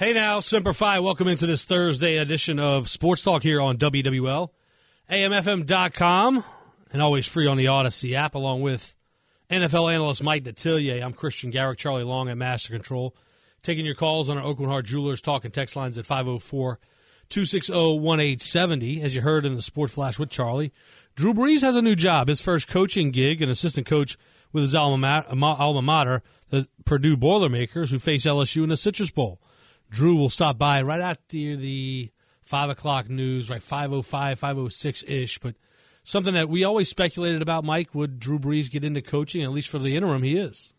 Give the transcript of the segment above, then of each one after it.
Hey now, Semper Fi, welcome into this Thursday edition of Sports Talk here on WWL, AMFM.com, and always free on the Audacy app, along with NFL analyst Mike Detillier. I'm Christian Garrick, Charlie Long at Master Control, taking your calls on our Aucoin Hart Jewelers talk and text lines at 504 260 1870. As you heard in the Sport Flash with Charlie, Drew Brees has a new job, his first coaching gig, an assistant coach with his alma mater, the Purdue Boilermakers, who face LSU in the Citrus Bowl. Drew will stop by right after the five o'clock news, right 505, 506 ish. But something that we always speculated about, Mike, would Drew Brees get into coaching? At least for the interim, he is.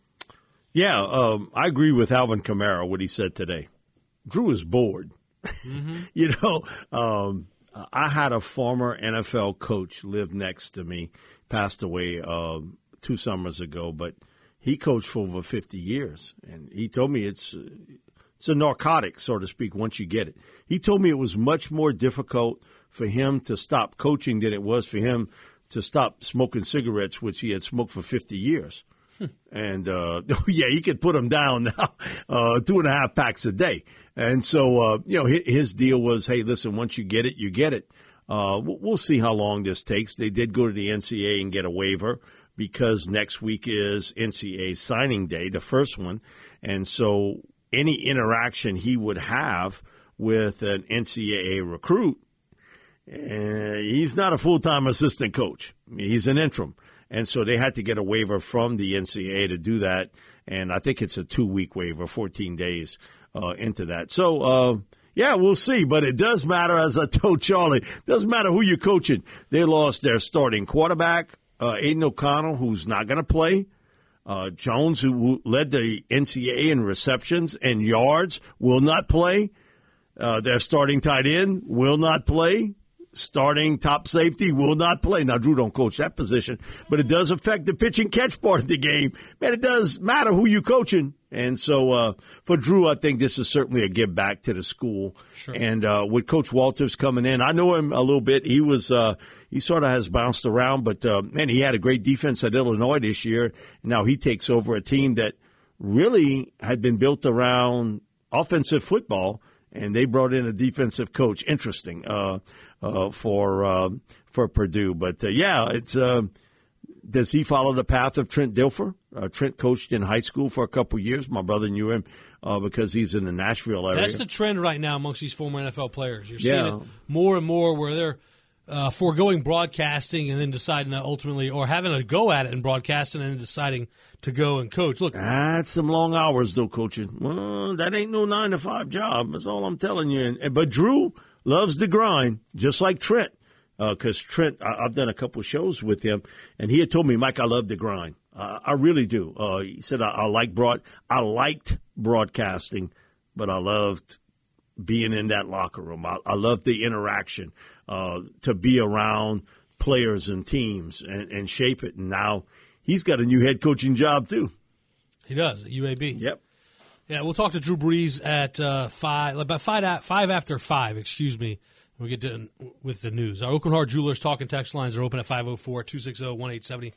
Yeah, um, I agree with Alvin Kamara what he said today. Drew is bored. Mm-hmm. you know, um, I had a former NFL coach live next to me, passed away uh, two summers ago, but he coached for over 50 years. And he told me it's it's a narcotic, so to speak, once you get it. He told me it was much more difficult for him to stop coaching than it was for him to stop smoking cigarettes, which he had smoked for 50 years. Hmm. and uh, yeah, he could put them down now, uh, two and a half packs a day. And so, uh, you know, his deal was, hey, listen, once you get it, you get it. Uh, we'll see how long this takes. They did go to the NCAA and get a waiver because next week is NCAA signing day, the first one. And so any interaction he would have with an NCAA recruit, uh, he's not a full time assistant coach. He's an interim. And so they had to get a waiver from the NCAA to do that. And I think it's a two week waiver, 14 days uh, into that. So, uh, yeah, we'll see. But it does matter, as I told Charlie, doesn't matter who you're coaching. They lost their starting quarterback, uh, Aidan O'Connell, who's not going to play. Uh, Jones, who led the NCAA in receptions and yards, will not play. Uh, their starting tight end will not play. Starting top safety will not play. Now, Drew don't coach that position, but it does affect the pitch and catch part of the game. Man, it does matter who you coaching. And so uh, for Drew, I think this is certainly a give back to the school. Sure. And uh, with Coach Walters coming in, I know him a little bit. He was uh, he sort of has bounced around, but uh, man, he had a great defense at Illinois this year. Now he takes over a team that really had been built around offensive football, and they brought in a defensive coach. Interesting uh, uh, for uh, for Purdue, but uh, yeah, it's. Uh, does he follow the path of Trent Dilfer? Trent coached in high school for a couple years. My brother knew him because he's in the Nashville area. That's the trend right now amongst these former NFL players. You're seeing yeah. it more and more where they're uh, foregoing broadcasting and then deciding to ultimately, or having a go at it in broadcasting and deciding to go and coach. Look, that's some long hours though, coaching. Well, that ain't no nine to five job. That's all I'm telling you. But Drew loves the grind, just like Trent. Because uh, Trent, I, have done a couple shows with him, and he had told me, Mike, I love the grind. Uh, I really do. Uh, he said I, I like broad. I liked broadcasting, but I loved being in that locker room. I, I love the interaction, uh, to be around players and teams and, and shape it. And now he's got a new head coaching job too. He does at UAB. Yep. Yeah, we'll talk to Drew Brees at uh, five, about five, five after five. Excuse me. We get to with the news. Our Aucoin Hart Jewelers talking text lines are open at 504 260 1870.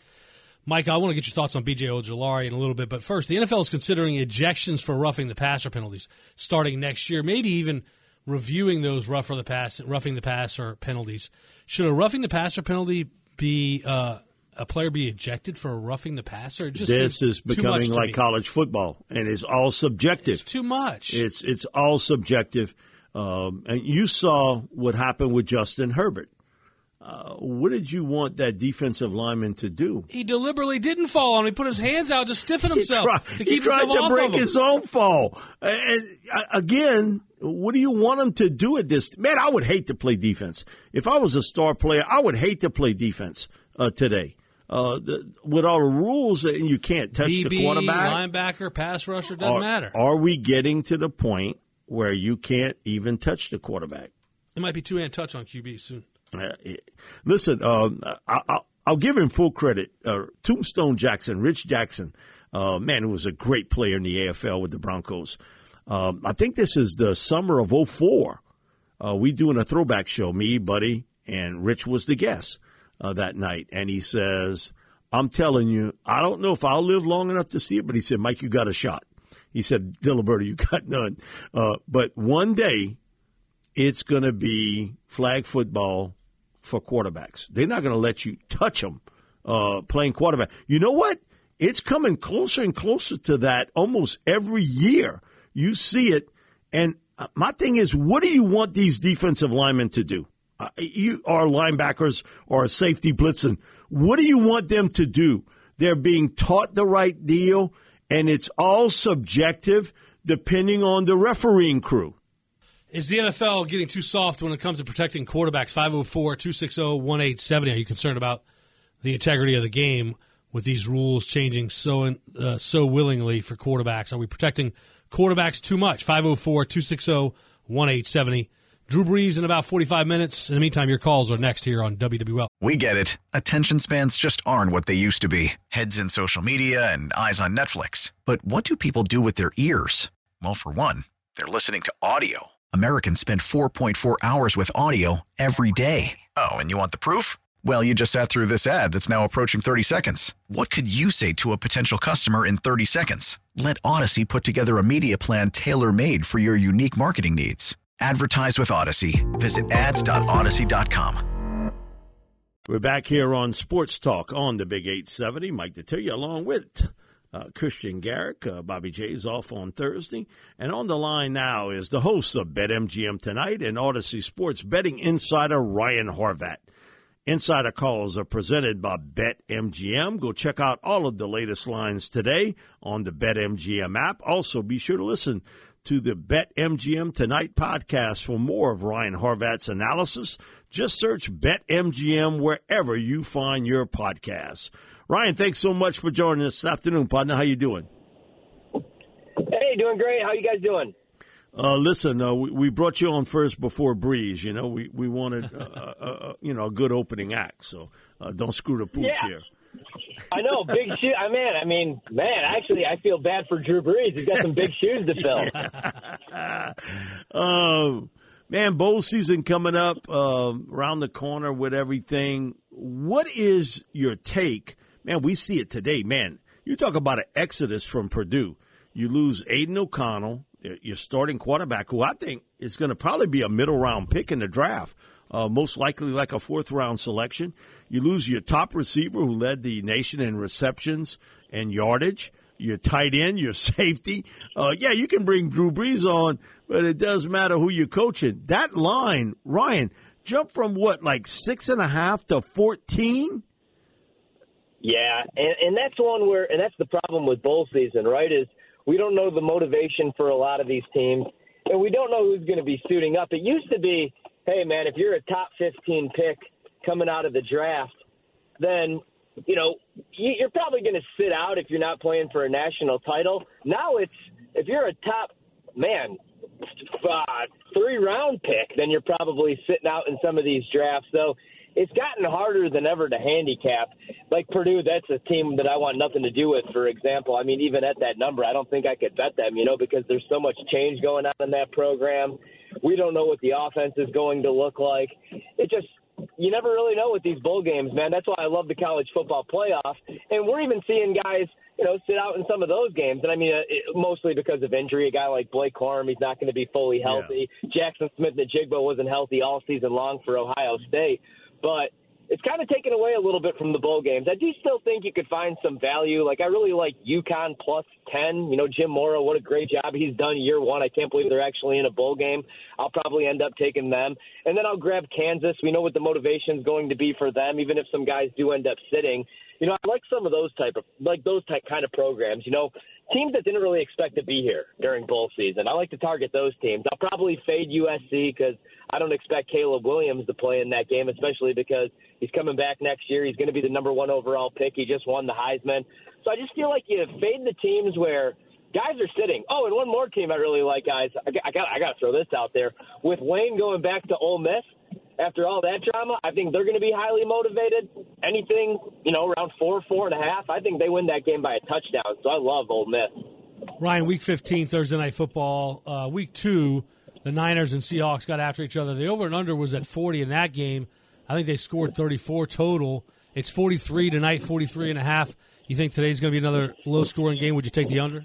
Mike, I want to get your thoughts on BJ Ojulari in a little bit, but first, the NFL is considering ejections for roughing the passer penalties starting next year, maybe even reviewing those rough the pass, roughing the passer penalties. Should a roughing the passer penalty be uh, a player be ejected for roughing the passer? Just this is becoming like me. college football, and it's all subjective. It's too much. It's it's all subjective. Um, and you saw what happened with Justin Herbert. Uh, what did you want that defensive lineman to do? He deliberately didn't fall on him. He put his hands out to stiffen himself he tried, to keep he tried to break his own fall. And, again, what do you want him to do at this? Man, I would hate to play defense. If I was a star player, I would hate to play defense uh, today. Uh, the, with all the rules, that you can't touch DB, the quarterback, linebacker, pass rusher doesn't are, matter. Are we getting to the point where you can't even touch the quarterback. It might be two hand touch on QB soon. Uh, listen, um, I, will give him full credit. Uh, Tombstone Jackson, Rich Jackson, uh, man, who was a great player in the AFL with the Broncos. Um, I think this is the summer of 04. Uh, we doing a throwback show, me, Buddy, and Rich was the guest uh, that night. And he says, I'm telling you, I don't know if I'll live long enough to see it, but he said, Mike, you got a shot. He said, Diliberto, you got none. Uh, but one day, it's going to be flag football for quarterbacks. They're not going to let you touch them uh, playing quarterback. You know what? It's coming closer and closer to that almost every year. You see it. And uh, my thing is, what do you want these defensive linemen to do? Uh, you are linebackers or a safety blitzing. What do you want them to do? They're being taught the right deal, and it's all subjective depending on the refereeing crew. Is the NFL getting too soft when it comes to protecting quarterbacks? 504 260 1870. Are you concerned about the integrity of the game with these rules changing so uh, so willingly for quarterbacks? Are we protecting quarterbacks too much? 504 260 1870. Drew Brees in about 45 minutes. In the meantime, your calls are next here on WWL. We get it. Attention spans just aren't what they used to be heads in social media and eyes on Netflix. But what do people do with their ears? Well, for one, they're listening to audio. Americans spend 4.4 hours with audio every day. Oh, and you want the proof? Well, you just sat through this ad that's now approaching 30 seconds. What could you say to a potential customer in 30 seconds? Let Audacy put together a media plan tailor made for your unique marketing needs. Advertise with Audacy. Visit ads.audacy.com. We're back here on Sports Talk on the Big 870. Mike Detillier along with uh, Christian Garrick. Uh, Bobby J is off on Thursday. And on the line now is the host of BetMGM Tonight and Audacy Sports betting insider Ryan Horvat. Insider calls are presented by BetMGM. Go check out all of the latest lines today on the BetMGM app. Also, be sure to listen to the BetMGM Tonight podcast for more of Ryan Horvat's analysis. Just search BetMGM wherever you find your podcasts. Ryan, thanks so much for joining us this afternoon, partner. How you doing? Hey, doing great. How you guys doing? Uh, listen, uh, we, we, brought you on first before Brees. You know, we we wanted uh, uh, uh you know a good opening act, so uh, don't screw the pooch yeah. here. I know, big shoes. I mean, I mean, man, actually, I feel bad for Drew Brees. He's got some big shoes to fill. um, man, bowl season coming up around the corner with everything. What is your take man, we see it today. Man, you talk about an exodus from Purdue. You lose Aidan O'Connell, your starting quarterback, who I think is going to probably be a middle round pick in the draft, uh, most likely like a fourth round selection. You lose your top receiver, who led the nation in receptions and yardage. Your tight end, your safety. Uh, yeah, you can bring Drew Brees on, but it does matter who you're coaching. That line, Ryan, jump from what, like six and a half to 14? Yeah, and, and that's one where, and that's the problem with bowl season, right? Is we don't know the motivation for a lot of these teams, and we don't know who's going to be suiting up. It used to be, hey man, if you're a top 15 pick coming out of the draft, then you know you're probably going to sit out if you're not playing for a national title. Now it's if you're a top man uh, three round pick, then you're probably sitting out in some of these drafts. So it's gotten harder than ever to handicap. Like Purdue, that's a team that I want nothing to do with. For example, I mean, even at that number, I don't think I could bet them. You know, because there's so much change going on in that program. We don't know what the offense is going to look like. It just you never really know with these bowl games, man. That's why I love the college football playoff. And we're even seeing guys, you know, sit out in some of those games. And I mean, uh, it, mostly because of injury. A guy like Blake Corum, he's not going to be fully healthy. Yeah. Jaxon Smith-Njigba wasn't healthy all season long for Ohio State but it's kind of taken away a little bit from the bowl games. I do still think you could find some value. Like I really like UConn plus ten. You know, Jim Mora, what a great job he's done year one. I can't believe they're actually in a bowl game. I'll probably end up taking them, and then I'll grab Kansas. We know what the motivation is going to be for them, even if some guys do end up sitting. You know, I like some of those type of like those type kind of programs. You know, teams that didn't really expect to be here during bowl season. I like to target those teams. I'll probably fade USC because I don't expect Caleb Williams to play in that game, especially because he's coming back next year. He's going to be the number one overall pick. He just won the Heisman. So I just feel like you fade the teams where guys are sitting. Oh, and one more team I really like, guys. I got, I got, to throw this out there. With Lane going back to Ole Miss after all that drama, I think they're going to be highly motivated. Anything, you know, around four, four and a half, I think they win that game by a touchdown. So I love Ole Miss. Ryan, Week 15, Thursday Night Football. Uh, week two, the Niners and Seahawks got after each other. The over and under was at 40 in that game. I think they scored 34 total. It's 43 tonight, 43 and a half. You think today's going to be another low scoring game? Would you take the under?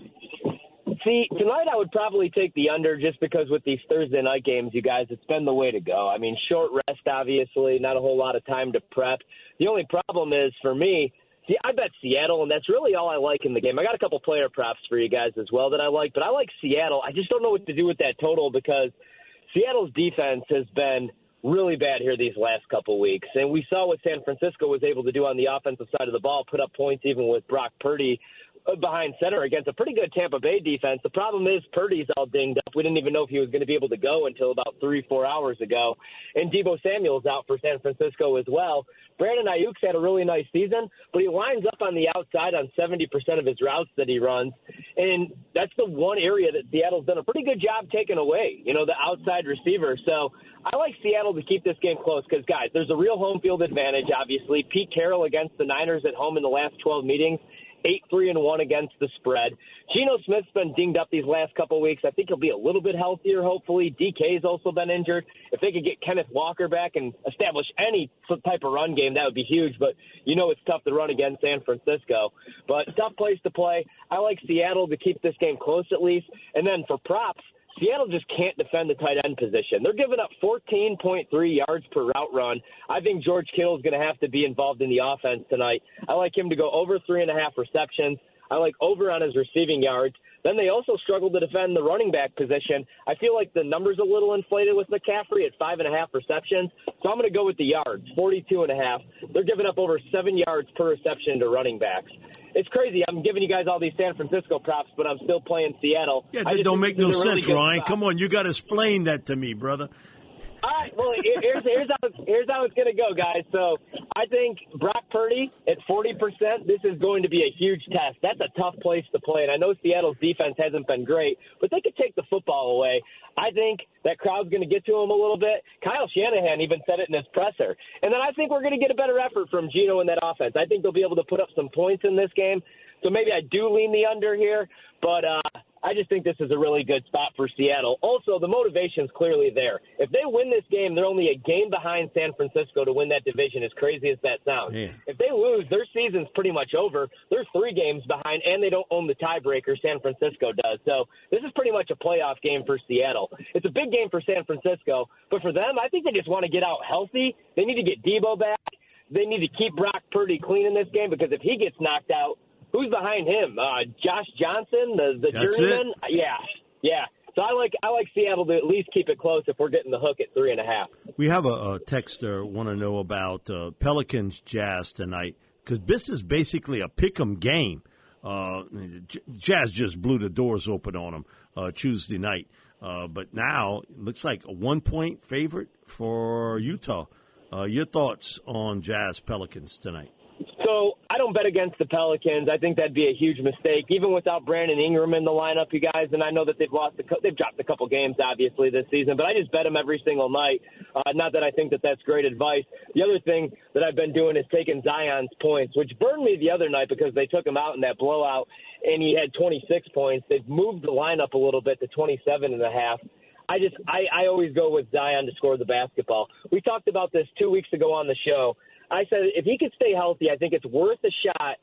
See, tonight I would probably take the under just because with these Thursday night games, you guys, it's been the way to go. I mean, short rest, obviously, not a whole lot of time to prep. The only problem is for me, see, I bet Seattle, and that's really all I like in the game. I got a couple player props for you guys as well that I like, but I like Seattle. I just don't know what to do with that total because Seattle's defense has been really bad here these last couple weeks. And we saw what San Francisco was able to do on the offensive side of the ball, put up points even with Brock Purdy behind center against a pretty good Tampa Bay defense. The problem is Purdy's all dinged up. We didn't even know if he was going to be able to go until about three, four hours ago. And Deebo Samuel's out for San Francisco as well. Brandon Aiyuk's had a really nice season, but he lines up on the outside on 70% of his routes that he runs. And that's the one area that Seattle's done a pretty good job taking away, you know, the outside receiver. So I like Seattle to keep this game close because, guys, there's a real home field advantage, obviously. Pete Carroll against the Niners at home in the last 12 meetings eight three and one against the spread. Geno Smith's been dinged up these last couple weeks. I think he'll be a little bit healthier. Hopefully, DK's also been injured. If they could get Kenneth Walker back and establish any type of run game, that would be huge. But you know it's tough to run against San Francisco. But tough place to play. I like Seattle to keep this game close at least. And then for props. Seattle just can't defend the tight end position. They're giving up 14.3 yards per route run. I think George Kittle is going to have to be involved in the offense tonight. I like him to go over three and a half receptions. I like over on his receiving yards. Then they also struggle to defend the running back position. I feel like the number's a little inflated with McCaffrey at five and a half receptions. So I'm going to go with the yards, 42 and a half. They're giving up over seven yards per reception to running backs. It's crazy. I'm giving you guys all these San Francisco props, but I'm still playing Seattle. Yeah, that don't make no sense, really Ryan. Spot. Come on, you got to explain that to me, brother. All right, well, here's, here's, how, here's how it's going to go, guys. So I think Brock Purdy at 40%, this is going to be a huge test. That's a tough place to play. And I know Seattle's defense hasn't been great, but they could take the football away. I think that crowd's going to get to him a little bit. Kyle Shanahan even said it in his presser. And then I think we're going to get a better effort from Geno in that offense. I think they'll be able to put up some points in this game. So maybe I do lean the under here, but uh, I just think this is a really good spot for Seattle. Also, the motivation is clearly there. If they win this game, they're only a game behind San Francisco to win that division, as crazy as that sounds. Yeah. If they lose, their season's pretty much over. They're three games behind, and they don't own the tiebreaker. San Francisco does. So this is pretty much a playoff game for Seattle. It's a big game for San Francisco, but for them, I think they just want to get out healthy. They need to get Deebo back. They need to keep Brock Purdy clean in this game because if he gets knocked out, Who's behind him? Uh, Josh Johnson, the the That's journeyman. It? Yeah, yeah. So I like I like Seattle to at least keep it close if we're getting the hook at three and a half. We have a, a texter want to know about uh, Pelicans Jazz tonight because this is basically a pick'em game. Uh, Jazz just blew the doors open on them uh, Tuesday night, uh, but now it looks like a one point favorite for Utah. Uh, your thoughts on Jazz Pelicans tonight? So I don't bet against the Pelicans. I think that'd be a huge mistake, even without Brandon Ingram in the lineup, you guys. And I know that they've lost, a, they've dropped a couple games, obviously, this season. But I just bet them every single night. Uh, not that I think that that's great advice. The other thing that I've been doing is taking Zion's points, which burned me the other night because they took him out in that blowout, and he had 26 points. They've moved the lineup a little bit to 27 and a half. I just I, I always go with Zion to score the basketball. We talked about this two weeks ago on the show. I said if he could stay healthy, I think it's worth a shot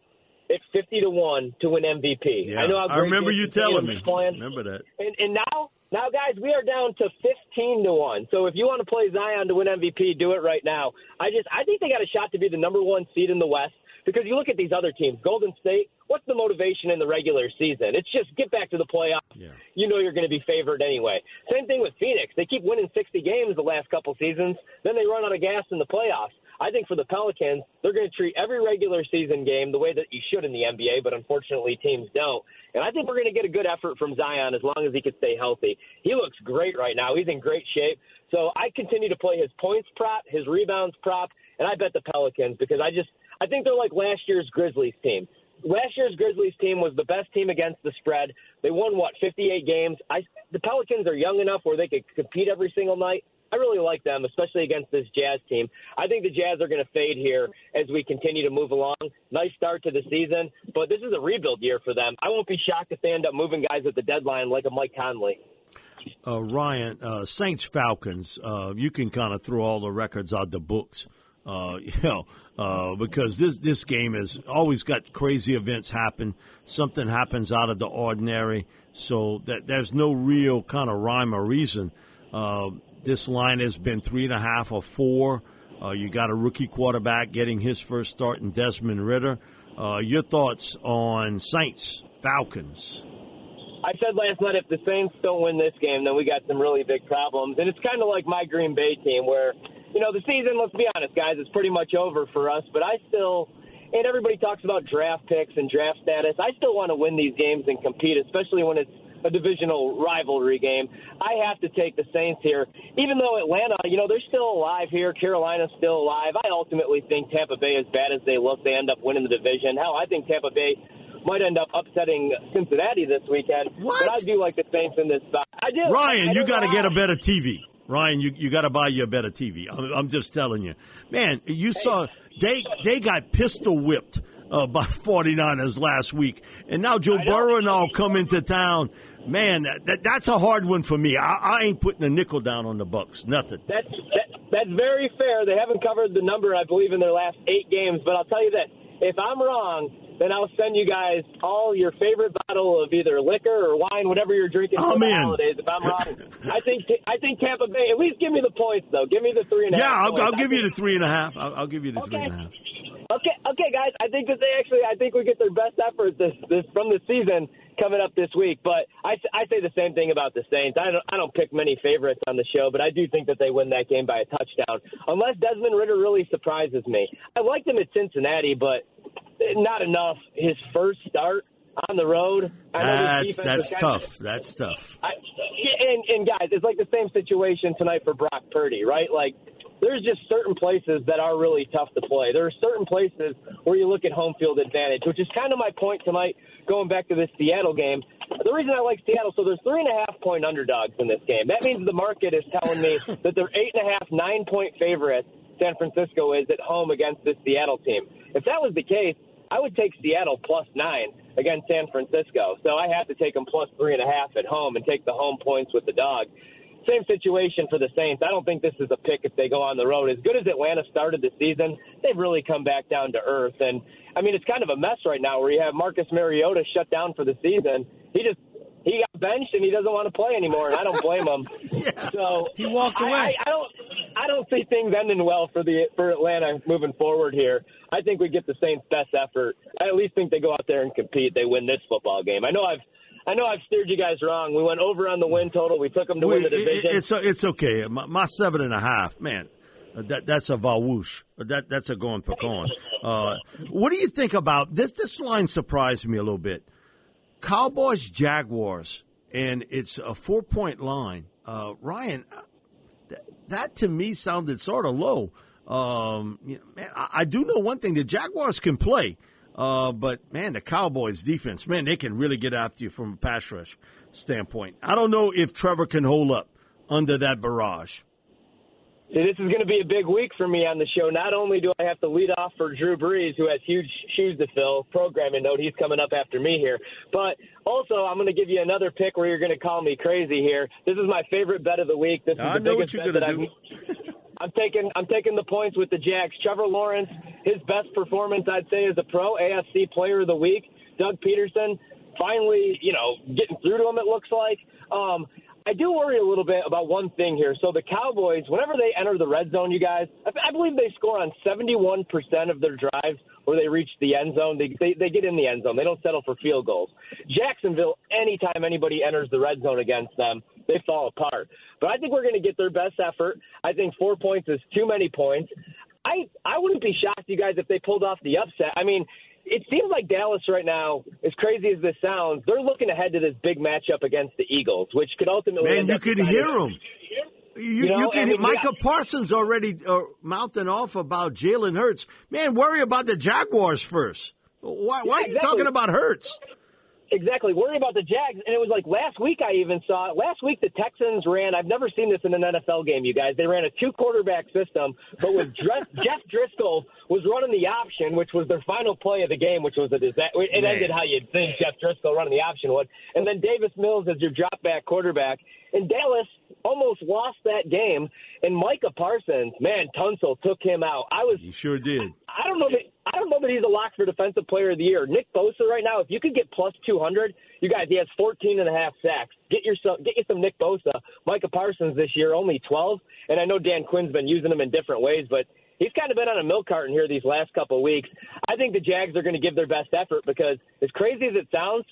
at fifty to one to win MVP. Yeah, I know. I remember you telling me. Playing. Remember that. And, and now, now, guys, we are down to fifteen to one. So if you want to play Zion to win MVP, do it right now. I just, I think they got a shot to be the number one seed in the West because you look at these other teams, Golden State. What's the motivation in the regular season? It's just get back to the playoffs. Yeah. You know you're going to be favored anyway. Same thing with Phoenix. They keep winning 60 games the last couple seasons, then they run out of gas in the playoffs. I think for the Pelicans, they're going to treat every regular season game the way that you should in the NBA, but unfortunately teams don't. And I think we're going to get a good effort from Zion as long as he can stay healthy. He looks great right now. He's in great shape. So I continue to play his points prop, his rebounds prop, and I bet the Pelicans because I just I think they're like last year's Grizzlies team. last year's Grizzlies team was the best team against the spread. They won what 58 games. I the Pelicans are young enough where they could compete every single night. I really like them, especially against this Jazz team. I think the Jazz are going to fade here as we continue to move along. Nice start to the season, but this is a rebuild year for them. I won't be shocked if they end up moving guys at the deadline like a Mike Conley. Uh, Ryan, uh, Saints Falcons, uh, you can kind of throw all the records out the books. Uh, you know, uh, because this this game has always got crazy events happen. Something happens out of the ordinary, so that there's no real kind of rhyme or reason. Uh, this line has been three and a half or four. Uh, you got a rookie quarterback getting his first start in Desmond Ridder. Uh, your thoughts on Saints Falcons? I said last night if the Saints don't win this game, then we got some really big problems. And it's kind of like my Green Bay team, where you know the season. Let's be honest, guys, it's pretty much over for us. But I still, and everybody talks about draft picks and draft status. I still want to win these games and compete, especially when it's a divisional rivalry game. I have to take the Saints here, even though Atlanta, you know, they're still alive here. Carolina's still alive. I ultimately think Tampa Bay, as bad as they look, they end up winning the division. Hell, I think Tampa Bay might end up upsetting Cincinnati this weekend. What? But I do like the Saints in this spot. I do. Ryan, I you got to get a better TV. Ryan, you, you got to buy you a better TV. I'm, I'm just telling you. Man, you saw they they got pistol whipped uh, by 49ers last week. And now Joe Burrow and all come into town. Man, that, that's a hard one for me. I, I ain't putting a nickel down on the Bucs. Nothing. That's that, that's very fair. They haven't covered the number, I believe, in their last eight games. But I'll tell you this: if I'm wrong, then I'll send you guys all your favorite bottle of either liquor or wine, whatever you're drinking for I'm the holidays. If I'm wrong, I think I think Tampa Bay. At least give me the points, though. Give me the three three and a half. Yeah, I'll. I'll I give you the three and a half. I'll, I'll give you the three Okay. and a half. Okay, okay, guys. I think that they actually, I think we get their best effort this, this from the season coming up this week. But I, I say the same thing about the Saints. I don't, I don't pick many favorites on the show, but I do think that they win that game by a touchdown, unless Desmond Ridder really surprises me. I liked him at Cincinnati, but not enough. His first start on the road. I That's that's kind of- tough. That's tough. I, and, and guys, it's like the same situation tonight for Brock Purdy, right? Like, there's just certain places that are really tough to play. There are certain places where you look at home field advantage, which is kind of my point tonight. Going back to this Seattle game, the reason I like Seattle, so there's three and a half point underdogs in this game. That means the market is telling me that they're eight and a half, nine point favorites. San Francisco is at home against this Seattle team. If that was the case, I would take Seattle plus nine against San Francisco. So I have to take them plus three and a half at home and take the home points with the dog. Same situation for the Saints. I don't think this is a pick if they go on the road. As good as Atlanta started the season, they've really come back down to earth. And I mean, it's kind of a mess right now where you have Marcus Mariota shut down for the season. He just he got benched and he doesn't want to play anymore, and I don't blame him. So He walked I- away. I, I don't I don't see things ending well for the for Atlanta moving forward here. I think we get the Saints' best effort. I at least think they go out there and compete. They win this football game. I know I've I know I've steered you guys wrong. We went over on the win total. We took them to win the Well, it- division. It's it's okay. My, my seven and a half, man. uh, That that's a vawoosh. That that's a going pecan. Uh, what do you think about this? This line surprised me a little bit. Cowboys Jaguars, and it's a four point line. Uh, Ryan, uh, that, that to me sounded sort of low. Um, you know, man, I, I do know one thing: the Jaguars can play, uh, but man, the Cowboys defense, man, they can really get after you from a pass rush standpoint. I don't know if Trevor can hold up under that barrage. See, this is going to be a big week for me on the show. Not only do I have to lead off for Drew Brees, who has huge shoes to fill, programming note, he's coming up after me here, but also I'm going to give you another pick where you're going to call me crazy here. This is my favorite bet of the week. This is I the know what biggest you're bet that I've- I'm taking I'm taking the points with the Jags. Trevor Lawrence, his best performance I'd say as a pro, AFC Player of the Week. Doug Pederson, finally, you know, getting through to him. It looks like. Um, I do worry a little bit about one thing here. So the Cowboys, whenever they enter the red zone, you guys, I, I believe they score on 71% of their drives where they reach the end zone. They, they they get in the end zone. They don't settle for field goals. Jacksonville, anytime anybody enters the red zone against them, they fall apart. But I think we're going to get their best effort. I think four points is too many points. I I wouldn't be shocked, you guys, if they pulled off the upset. I mean, it seems like Dallas right now, as crazy as this sounds, they're looking ahead to this big matchup against the Eagles, which could ultimately. Man, you can hear them. You, You know, you can. I mean, Micah yeah. Parsons already uh, mouthing off about Jalen Hurts. Man, worry about the Jaguars first. Why, why yeah, exactly. are you talking about Hurts? Exactly. Worry about the Jags. And it was like last week I even saw it. last week the Texans ran I've never seen this in an NFL game, you guys. They ran a two quarterback system, but with Jeff Driskel was running the option, which was their final play of the game, which was a disaster. It Man. ended how you'd think Jeff Driskel running the option would. And then Davis Mills as your drop back quarterback. And Dallas almost lost that game. And Micah Parsons, man, Tunsil took him out. I was He sure did. I don't know that I don't know that he's a lock for defensive player of the year. Nick Bosa right now, if you could get plus 200, you guys, he has 14 and a half sacks. Get yourself, get you some Nick Bosa. Micah Parsons this year, only 12. And I know Dan Quinn's been using him in different ways, but he's kind of been on a milk carton here these last couple of weeks. I think the Jags are going to give their best effort because, as crazy as it sounds,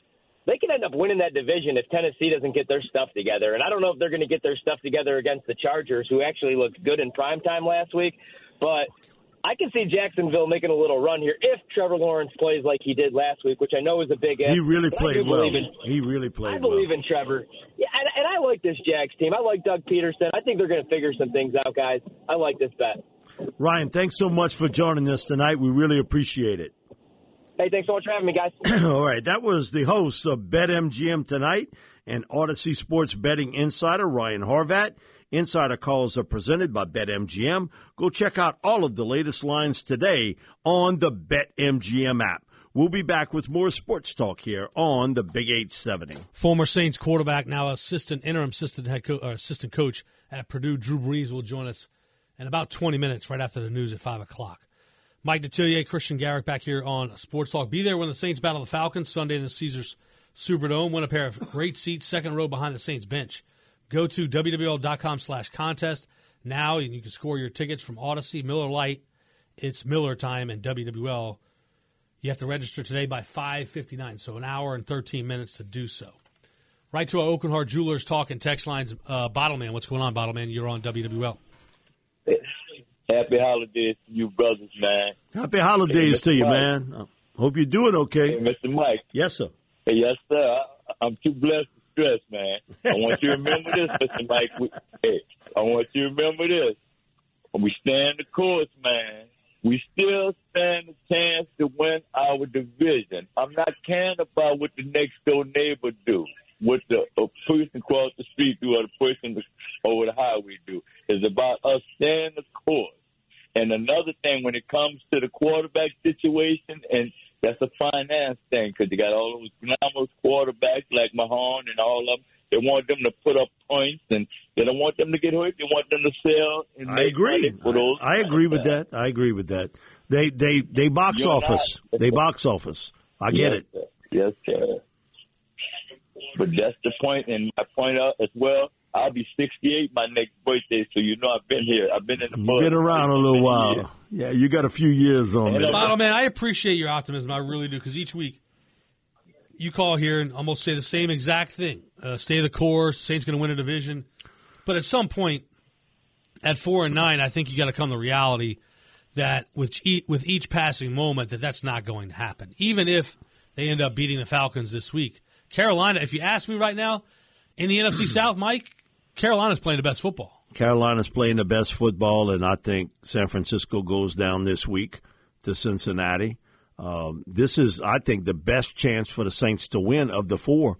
they can end up winning that division if Tennessee doesn't get their stuff together. And I don't know if they're going to get their stuff together against the Chargers, who actually looked good in prime time last week. But I can see Jacksonville making a little run here if Trevor Lawrence plays like he did last week, which I know is a big. He really played well. In, he really played. I believe well. in Trevor. Yeah, and, and I like this Jags team. I like Doug Pederson. I think they're going to figure some things out, guys. I like this bet. Ryan, thanks so much for joining us tonight. We really appreciate it. Hey, thanks so much for having me, guys. All right, that was the host of BetMGM tonight and Audacy Sports Betting Insider Ryan Horvat. Insider calls are presented by BetMGM. Go check out all of the latest lines today on the BetMGM app. We'll be back with more sports talk here on the Big 870. Former Saints quarterback, now assistant, interim assistant head co- uh, assistant coach at Purdue, Drew Brees will join us in about 20 minutes right after the news at 5 o'clock. Mike Detillier, Christian Garrick back here on Sports Talk. Be there when the Saints battle the Falcons Sunday in the Caesars Superdome. Win a pair of great seats, second row behind the Saints bench. Go to wwl.com slash contest now, and you can score your tickets from Audacy, Miller Lite. It's Miller time, and WWL. You have to register today by 5.59, so an hour and 13 minutes to do so. Right to our Aucoin Hart Jewelers talk and text lines. Uh, Bottleman, what's going on, Bottleman? You're on WWL. Happy holidays to you, brothers, man. Happy holidays hey, to you, Mike. man. Hope you're doing okay. Hey, Mr. Mike. Yes, sir. Hey, yes, sir. I, I'm too blessed stress, man. I want you to remember this, Mr. Mike. Hey, I want you to remember this. When we stand the course, man, we still stand a chance to win our division. I'm not caring about what the next door neighbor do, what the person across the street do, or the person over the highway do. It's about us staying the course. And another thing, when it comes to the quarterback situation and that's a finance thing because you got all those glamorous quarterbacks like Mahone and all of them. They want them to put up points, and they don't want them to get hurt. They want them to sell. And I agree. I, I agree with that. I agree with that. They they they box You're office. Not. They box office. I get yes, it. Sir. Yes, sir. But that's the point, and my point out as well. I'll be 68 my next birthday, so you know I've been here. I've been in the. You've been around a little while. Years. Yeah, you got a few years on me. Bottle man, I appreciate your optimism. I really do because each week you call here and almost say the same exact thing. Uh, stay the course. Saints going to win a division, but at some point, at four and nine, I think you got to come to reality that with each, with each passing moment that that's not going to happen. Even if they end up beating the Falcons this week, Carolina. If you ask me right now, in the NFC South, Mike, Carolina's playing the best football. Carolina's playing the best football, and I think San Francisco goes down this week to Cincinnati. Um, this is, I think, the best chance for the Saints to win of the four,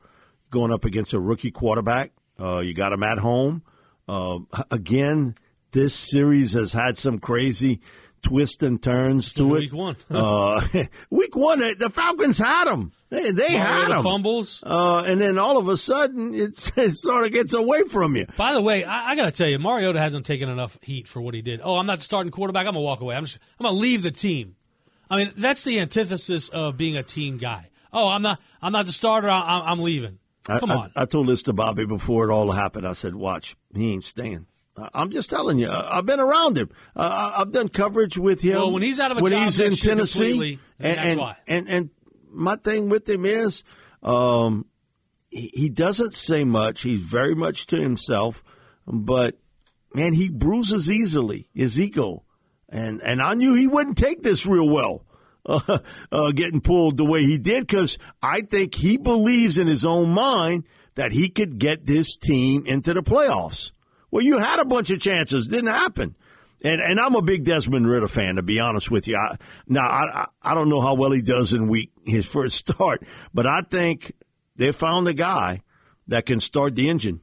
going up against a rookie quarterback. Uh, you got them at home. Uh, again, this series has had some crazy twists and turns to week it. Week one. uh, week one, the Falcons had them. They, they had them. fumbles. Uh, and then all of a sudden, it's, it sort of gets away from you. By the way, I, I got to tell you, Mariota hasn't taken enough heat for what he did. Oh, I'm not starting quarterback. I'm to walk away. I'm, just, I'm to leave the team. I mean, that's the antithesis of being a team guy. Oh, I'm not. I'm not the starter. I, I'm leaving. Come I, on. I, I, told this to Bobby before it all happened. I said, "Watch, he ain't staying." I'm just telling you. I've been around him. Uh, I've done coverage with him. Well, when he's out of a when job he's in Tennessee, and and, and, and my thing with him is, um, he, he doesn't say much. He's very much to himself, but man, he bruises easily his ego, and and I knew he wouldn't take this real well. Uh, uh, getting pulled the way he did because I think he believes in his own mind that he could get this team into the playoffs. Well, you had a bunch of chances, didn't happen. And and I'm a big Desmond Ridder fan, to be honest with you. I, now I I don't know how well he does in week his first start, but I think they found a guy that can start the engine.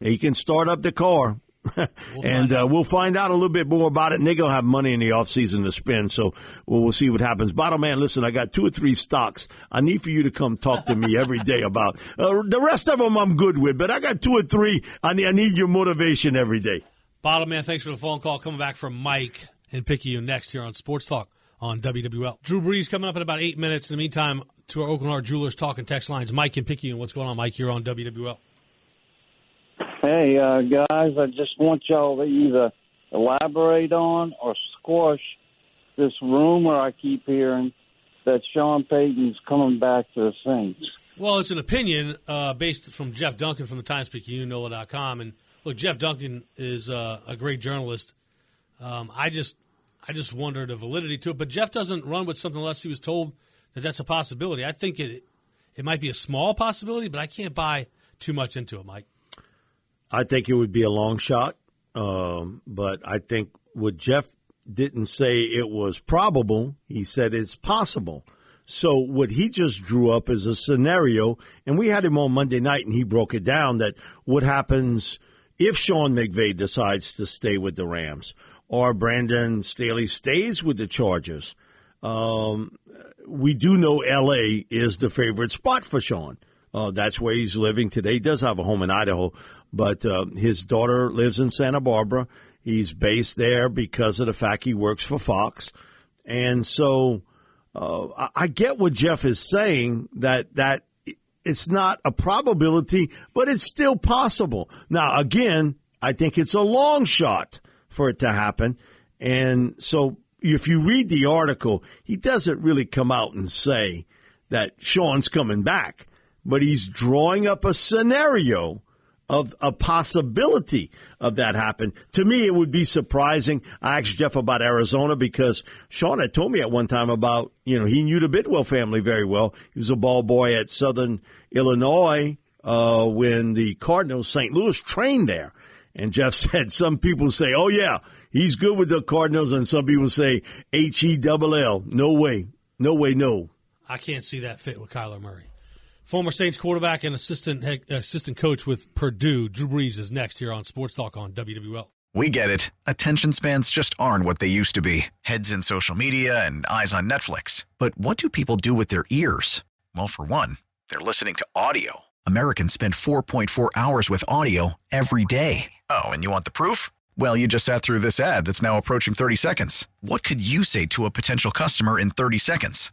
He can start up the car. We'll and uh, we'll find out a little bit more about it. And they're going to have money in the offseason to spend. So we'll, we'll, see what happens. Bottom man, listen, I got two or three stocks. I need for you to come talk to me every day about. Uh, the rest of them I'm good with, but I got two or three. I need, I need your motivation every day. Bottom man, thanks for the phone call. Coming back from Mike and Picayune next here on Sports Talk on WWL. Drew Brees coming up in about eight minutes. In the meantime, to our Aucoin Hart Jewelers talking text lines, Mike and Picayune. What's going on, Mike? You're on WWL. Hey, uh, guys, I just want y'all to either elaborate on or squash this rumor I keep hearing that Sean Payton's coming back to the Saints. Well, it's an opinion uh, based from Jeff Duncan from the Times Picayune, NOLA.com. And look, Jeff Duncan is uh, a great journalist. Um, I just I just wonder the validity to it. But Jeff doesn't run with something unless he was told that that's a possibility. I think it it might be a small possibility, but I can't buy too much into it, Mike. I think it would be a long shot, um, but I think what Jeff didn't say it was probable, he said it's possible. So what he just drew up is a scenario, and we had him on Monday night, and he broke it down that what happens if Sean McVay decides to stay with the Rams, or Brandon Staley stays with the Chargers. Um, we do know L.A. is the favorite spot for Sean. Uh, that's where he's living today. He does have a home in Idaho, but uh, his daughter lives in Santa Barbara. He's based there because of the fact he works for Fox. And so uh, I get what Jeff is saying that that it's not a probability, but it's still possible. Now, again, I think it's a long shot for it to happen. And so if you read the article, he doesn't really come out and say that Sean's coming back but he's drawing up a scenario of a possibility of that happen. To me, it would be surprising. I asked Jeff about Arizona because Sean had told me at one time about, you know, he knew the Bidwell family very well. He was a ball boy at Southern Illinois uh, when the Cardinals St. Louis trained there. And Jeff said some people say, oh, yeah, he's good with the Cardinals. And some people say H E double L. No way. No way, no. I can't see that fit with Kyler Murray. Former Saints quarterback and assistant head, assistant coach with Purdue, Drew Brees is next here on Sports Talk on WWL. We get it. Attention spans just aren't what they used to be. Heads in social media and eyes on Netflix. But what do people do with their ears? Well, for one, they're listening to audio. Americans spend 4.4 hours with audio every day. Oh, and you want the proof? Well, you just sat through this ad that's now approaching 30 seconds. What could you say to a potential customer in 30 seconds?